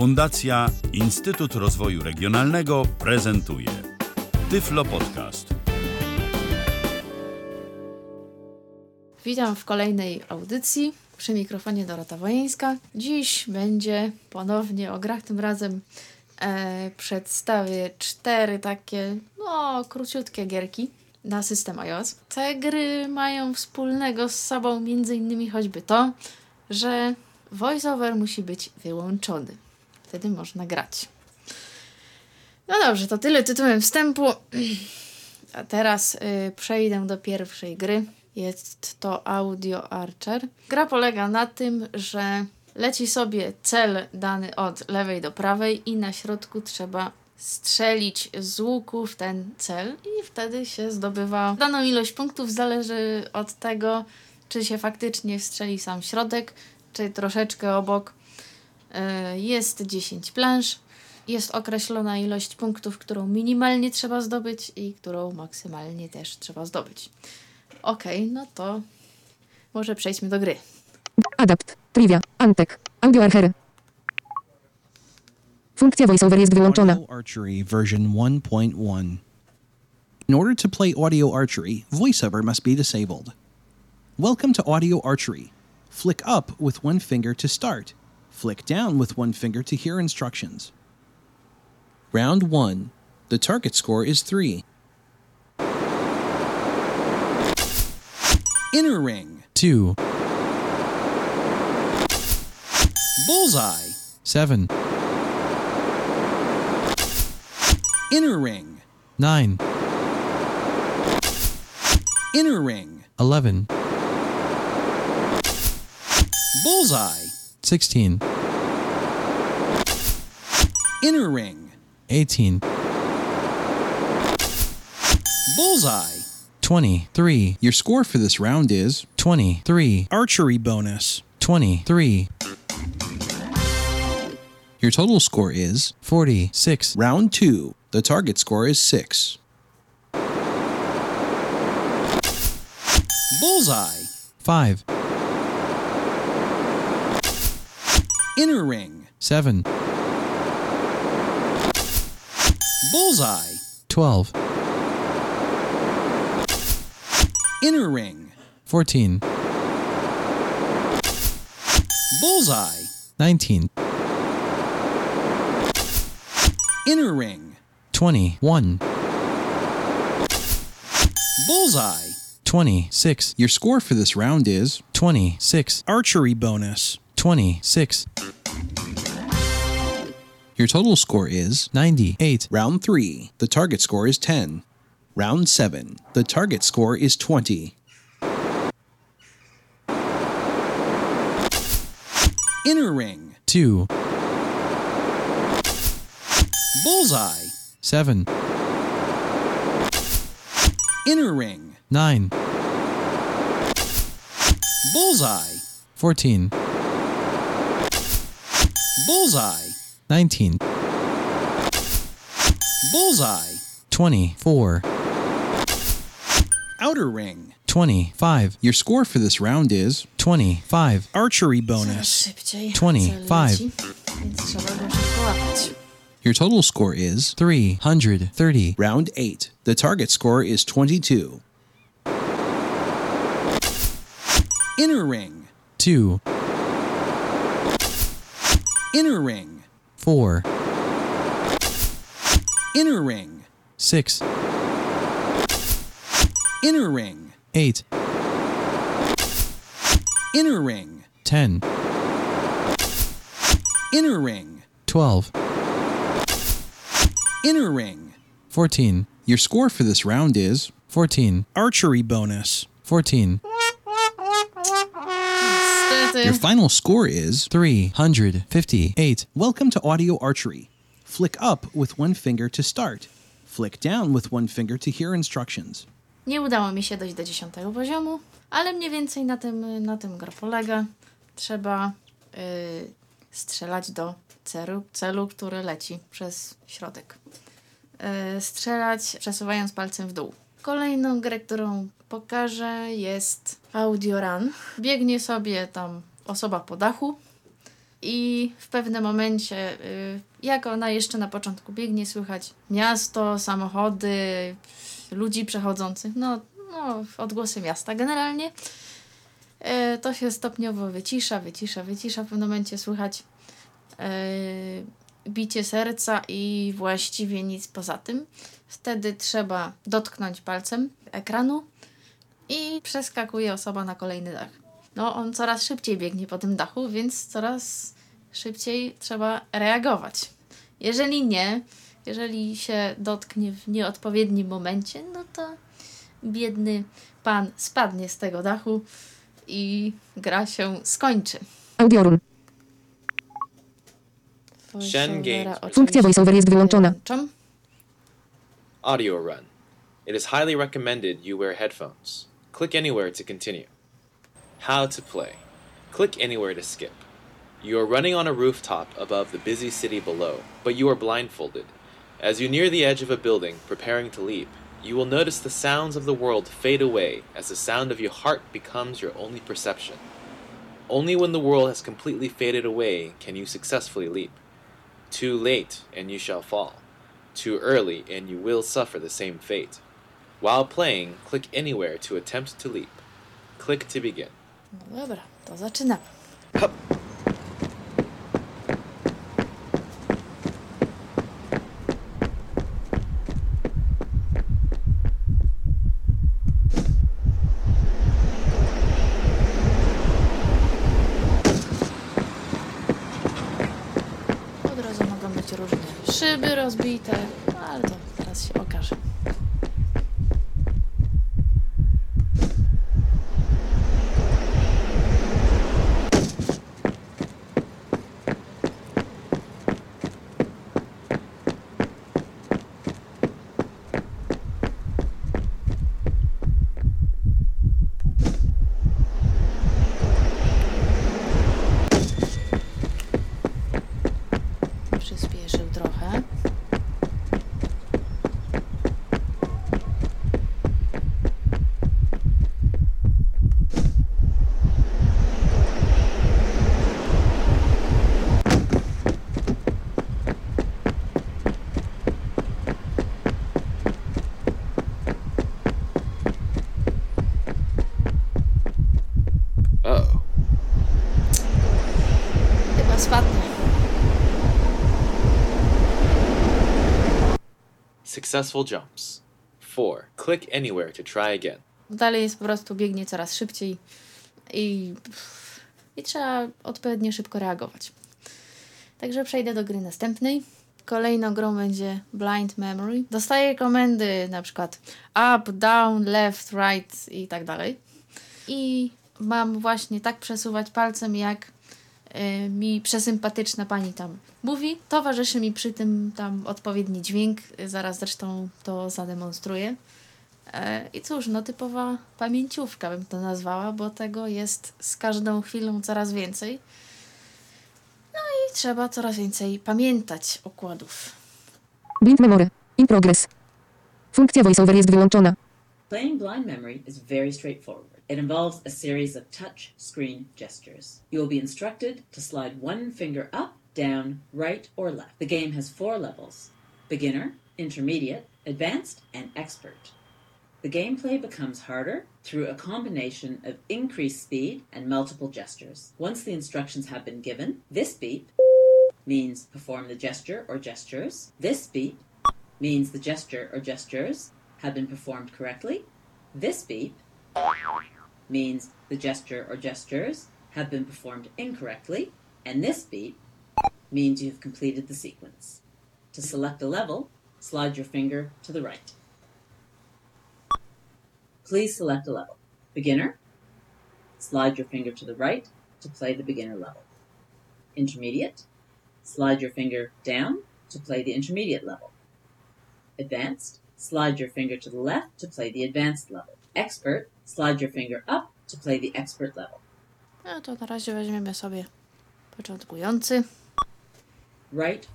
Fundacja Instytut Rozwoju Regionalnego prezentuje Tyflo Podcast. Witam w kolejnej audycji przy mikrofonie Dorota Wojeńska. Dziś będzie ponownie o grach, tym razem e, przedstawię cztery takie, no, króciutkie gierki na system iOS. Te gry mają wspólnego z sobą innymi choćby to, że voiceover musi być wyłączony. Wtedy można grać. No dobrze, to tyle tytułem wstępu. A teraz y, przejdę do pierwszej gry. Jest to Audio Archer. Gra polega na tym, że leci sobie cel dany od lewej do prawej i na środku trzeba strzelić z łuku w ten cel i wtedy się zdobywa daną ilość punktów. Zależy od tego, czy się faktycznie strzeli sam środek, czy troszeczkę obok. Y, Jest 10 planż. Jest określona ilość punktów, którą minimalnie trzeba zdobyć i którą maksymalnie też trzeba zdobyć. Okej, no to może przejdźmy do gry. Adapt, Trivia, Antek, Audio Archer. Funkcja voiceover jest wyłączona. Audio Archery version 1.1. In order to play audio archery, voiceover must be disabled. Welcome to audio archery. Flick up with one finger to start. Flick down with one finger to hear instructions. Round 1. The target score is 3. Inner ring. 2, Bullseye. 7, Inner ring. 9, Inner ring. 11, Bullseye. 16, Inner ring. 18, Bullseye. 23, Your score for this round is 23, archery bonus. 23, Your total score is 46, round 2. The target score is 6. Bullseye. 5, Inner ring. 7, Bullseye. 12, Inner ring. 14, Bullseye. 19, Inner ring. 21, Bullseye. 26, Your score for this round is 26, archery bonus. 26, Your total score is 98, round 3. The target score is 10. Round 7. The target score is 20. Inner ring. 2, Bullseye. 7, Inner ring. 9, Bullseye. 14, Bullseye. 19, Bullseye. 24, Outer ring. 25, Your score for this round is 25, archery bonus. 25. Cel leci, Więc trzeba go szybko łapać. Your total score is 330, round 8. The target score is 22. Inner ring. 2, Inner ring. 4, Inner ring. 6, Inner ring. 8, Inner ring. 10, Inner ring. 12, Inner ring. 14, Your score for this round is 14, archery bonus. 14, Niestety. Your final score is 358, Welcome to Audio Archery. Flick up with one finger to start. Flick down with one finger to hear instructions. Nie udało mi się dojść do 10 poziomu, ale mniej więcej na tym, na tym gra polega. Trzeba y, strzelać do celu, celu, który leci przez środek. Y, strzelać przesuwając palcem w dół. Kolejną grę, którą pokażę jest Audio Run. Biegnie sobie tam osoba po dachu i w pewnym momencie, y, jak ona jeszcze na początku biegnie, słychać miasto, samochody, ludzi przechodzących, no, no odgłosy miasta generalnie. E, To się stopniowo wycisza, wycisza, wycisza. W pewnym momencie słychać e, bicie serca i właściwie nic poza tym. Wtedy trzeba dotknąć palcem ekranu i przeskakuje osoba na kolejny dach. No, on coraz szybciej biegnie po tym dachu, więc coraz szybciej trzeba reagować. Jeżeli nie, jeżeli się dotknie w nieodpowiednim momencie, no to biedny pan spadnie z tego dachu i gra się skończy. Audiorum. Voiceovera Funkcja voiceover jest wyłączona. Audio run. It is highly recommended you wear headphones. Click anywhere to continue. How to play. Click anywhere to skip. You are running on a rooftop above the busy city below, but you are blindfolded. As you near the edge of a building, preparing to leap, you will notice the sounds of the world fade away as the sound of your heart becomes your only perception. Only when the world has completely faded away can you successfully leap. Too late, and you shall fall. Too early, and you will suffer the same fate. While playing, click anywhere to attempt to leap. Click to begin. No dobra, to zaczynamy. Od razu mogą być różne szyby rozbite, ale to teraz się okaże. Przyspieszył trochę. Oh. Chyba spadnie. Successful jumps. 4. Click anywhere to try again. Dalej jest po prostu biegnie coraz szybciej i, i trzeba odpowiednio szybko reagować. Także przejdę do gry następnej. Kolejną grą będzie Blind Memory. Dostaję komendy na przykład up, down, left, right i tak dalej. I mam właśnie tak przesuwać palcem, jak mi przesympatyczna pani tam mówi. Towarzyszy mi przy tym tam odpowiedni dźwięk. Zaraz zresztą to zademonstruję. E, I cóż, no typowa pamięciówka bym to nazwała, bo tego jest z każdą chwilą coraz więcej. No i trzeba coraz więcej pamiętać układów. Blind memory. In progress. Funkcja voiceover jest wyłączona. Playing blind memory is very straightforward. It involves a series of touch screen gestures. You will be instructed to slide one finger up, down, right, or left. The game has four levels beginner, intermediate, advanced, and expert. The gameplay becomes harder through a combination of increased speed and multiple gestures. Once the instructions have been given, this beep means perform the gesture or gestures. This beep means the gesture or gestures have been performed correctly. This beep means the gesture or gestures have been performed incorrectly. And this beep means you've completed the sequence. To select a level, slide your finger to the right. Please select a level. Beginner, slide your finger to the right to play the beginner level. Intermediate, slide your finger down to play the intermediate level. Advanced, slide your finger to the left to play the advanced level. Expert, slide your finger up to play the expert level. No to na razie weźmiemy sobie początkujący. Right,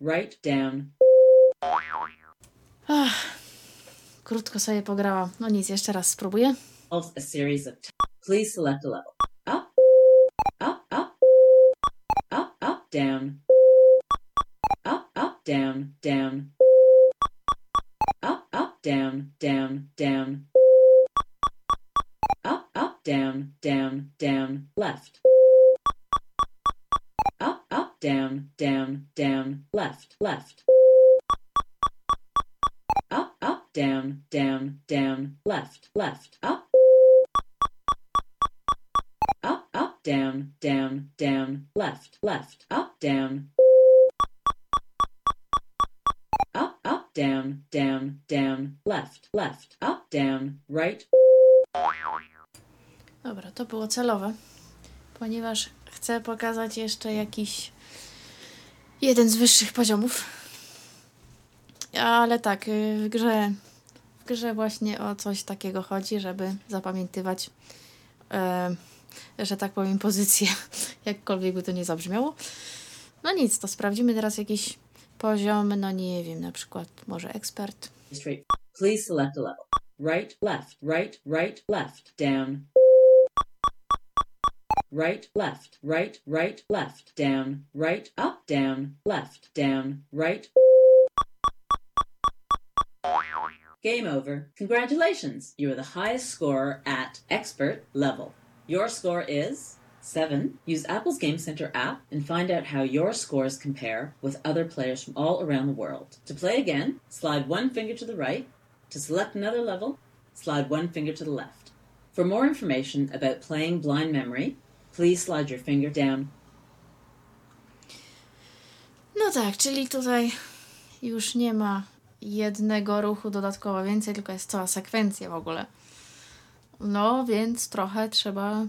right, down, Krótko sobie pograłam. No nic, jeszcze raz spróbuję. a series of. Please select a level. Up, up, up. Up, up, down. Up, up, down, down, down. Down, down. Up, up, down, down, down, left. Up, up, down, down, down, left, left. Up, up, down, down, down, left, left, up. Up, up, down, down, down, left, left, up, down. Down, down, down, left, left, up, down, right, Dobra, to było celowe, ponieważ chcę pokazać jeszcze jakiś jeden z wyższych poziomów. Ale tak, y, w grze, w grze właśnie o coś takiego chodzi, żeby zapamiętywać, e, że tak powiem, pozycję, jakkolwiek by to nie zabrzmiało. No nic, to sprawdzimy teraz jakiś poziom, no nie wiem, na przykład może ekspert. Please select a level. Right, left, right, right, left, down. Right, left, right, right, left, down, right, up, down, left, down, right. Game over. Congratulations! You are the highest scorer at expert level. Your score is 7. Use Apple's Game Center app and find out how your scores compare with other players from all around the world. To play again, slide one finger to the right. To select another level, slide one finger to the left. For more information about playing blind memory, please slide your finger down. No tak, czyli tutaj już nie ma jednego ruchu dodatkowo więcej, tylko jest cała sekwencja w ogóle. No więc trochę trzeba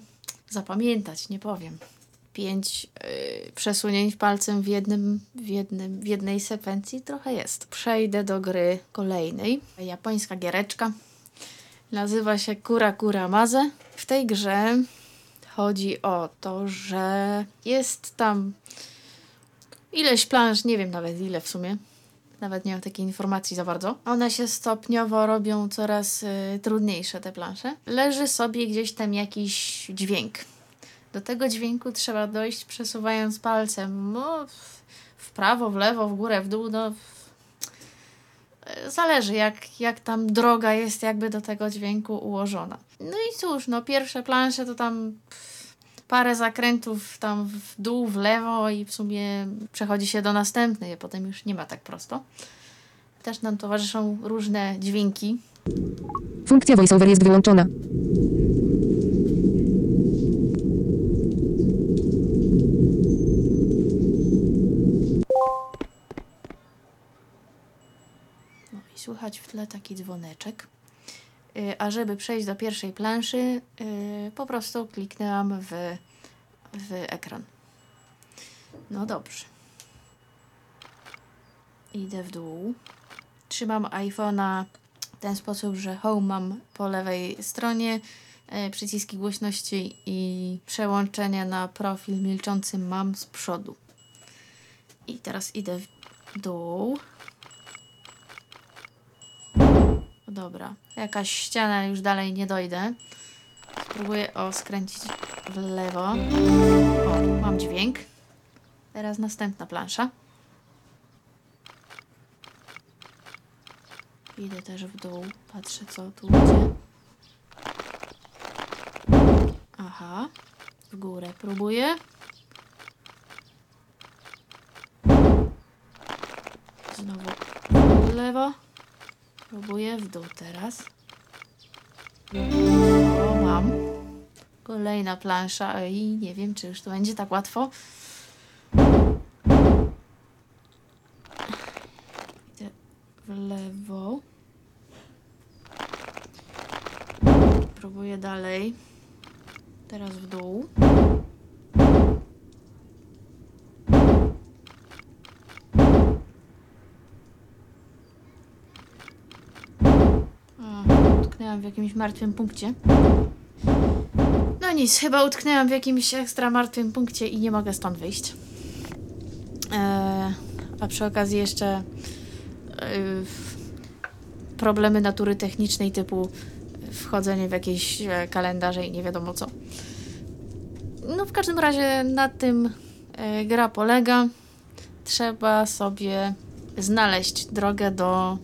zapamiętać, nie powiem. Pięć yy, przesunięć palcem w, jednym, w, jednym, w jednej sekwencji trochę jest. Przejdę do gry kolejnej. Japońska giereczka. Nazywa się Kura Kura Maze. W tej grze chodzi o to, że jest tam ileś planż, nie wiem nawet ile w sumie. Nawet nie mam takiej informacji za bardzo. One się stopniowo robią coraz y, trudniejsze, te plansze. Leży sobie gdzieś tam jakiś dźwięk. Do tego dźwięku trzeba dojść przesuwając palcem no, w- w prawo, w lewo, w górę, w dół. No, y, zależy jak, jak tam droga jest jakby do tego dźwięku ułożona. No i cóż, no pierwsze plansze to tam pff, parę zakrętów tam w dół, w lewo i w sumie przechodzi się do następnej, a potem już nie ma tak prosto. Też nam towarzyszą różne dźwięki. Funkcja voiceover jest wyłączona. No i słychać w tle taki dzwoneczek. Y, A żeby przejść do pierwszej planszy, y, po prostu kliknęłam w, w ekran. No dobrze. Idę w dół. Trzymam iPhone'a w ten sposób, że home mam po lewej stronie, y, przyciski głośności i przełączenia na profil milczący mam z przodu. I teraz idę w dół. Dobra, jakaś ściana, już dalej nie dojdę. Spróbuję o skręcić w lewo. O, mam dźwięk. Teraz następna plansza. Idę też w dół, patrzę co tu będzie. Aha, w górę próbuję. Znowu w lewo. Próbuję w dół teraz. O, mam. Kolejna plansza i nie wiem, czy już to będzie tak łatwo. Idę w lewo. Próbuję dalej. Teraz w dół. O, utknęłam w jakimś martwym punkcie. No nic, chyba utknęłam w jakimś ekstra martwym punkcie i nie mogę stąd wyjść. Eee, a przy okazji jeszcze e, problemy natury technicznej typu wchodzenie w jakieś e, kalendarze i nie wiadomo co. No w każdym razie na tym e, gra polega. Trzeba sobie znaleźć drogę do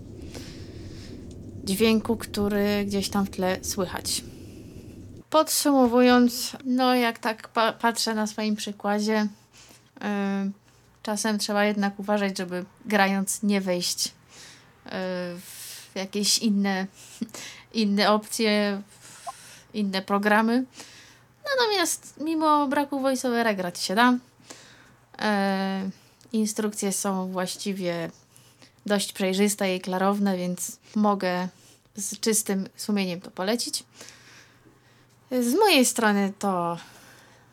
dźwięku, który gdzieś tam w tle słychać. Podsumowując, no jak tak pa- patrzę na swoim przykładzie, yy, czasem trzeba jednak uważać, żeby grając nie wejść yy, w jakieś inne, inne opcje, inne programy. Natomiast mimo braku voiceovera grać się da. Yy, instrukcje są właściwie dość przejrzyste i klarowne, więc mogę z czystym sumieniem to polecić. Z mojej strony to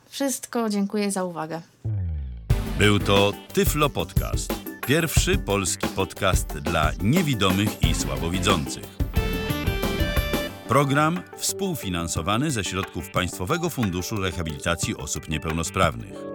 wszystko. Dziękuję za uwagę. Był to Tyflo Podcast. Pierwszy polski podcast dla niewidomych i słabowidzących. Program współfinansowany ze środków Państwowego Funduszu Rehabilitacji Osób Niepełnosprawnych.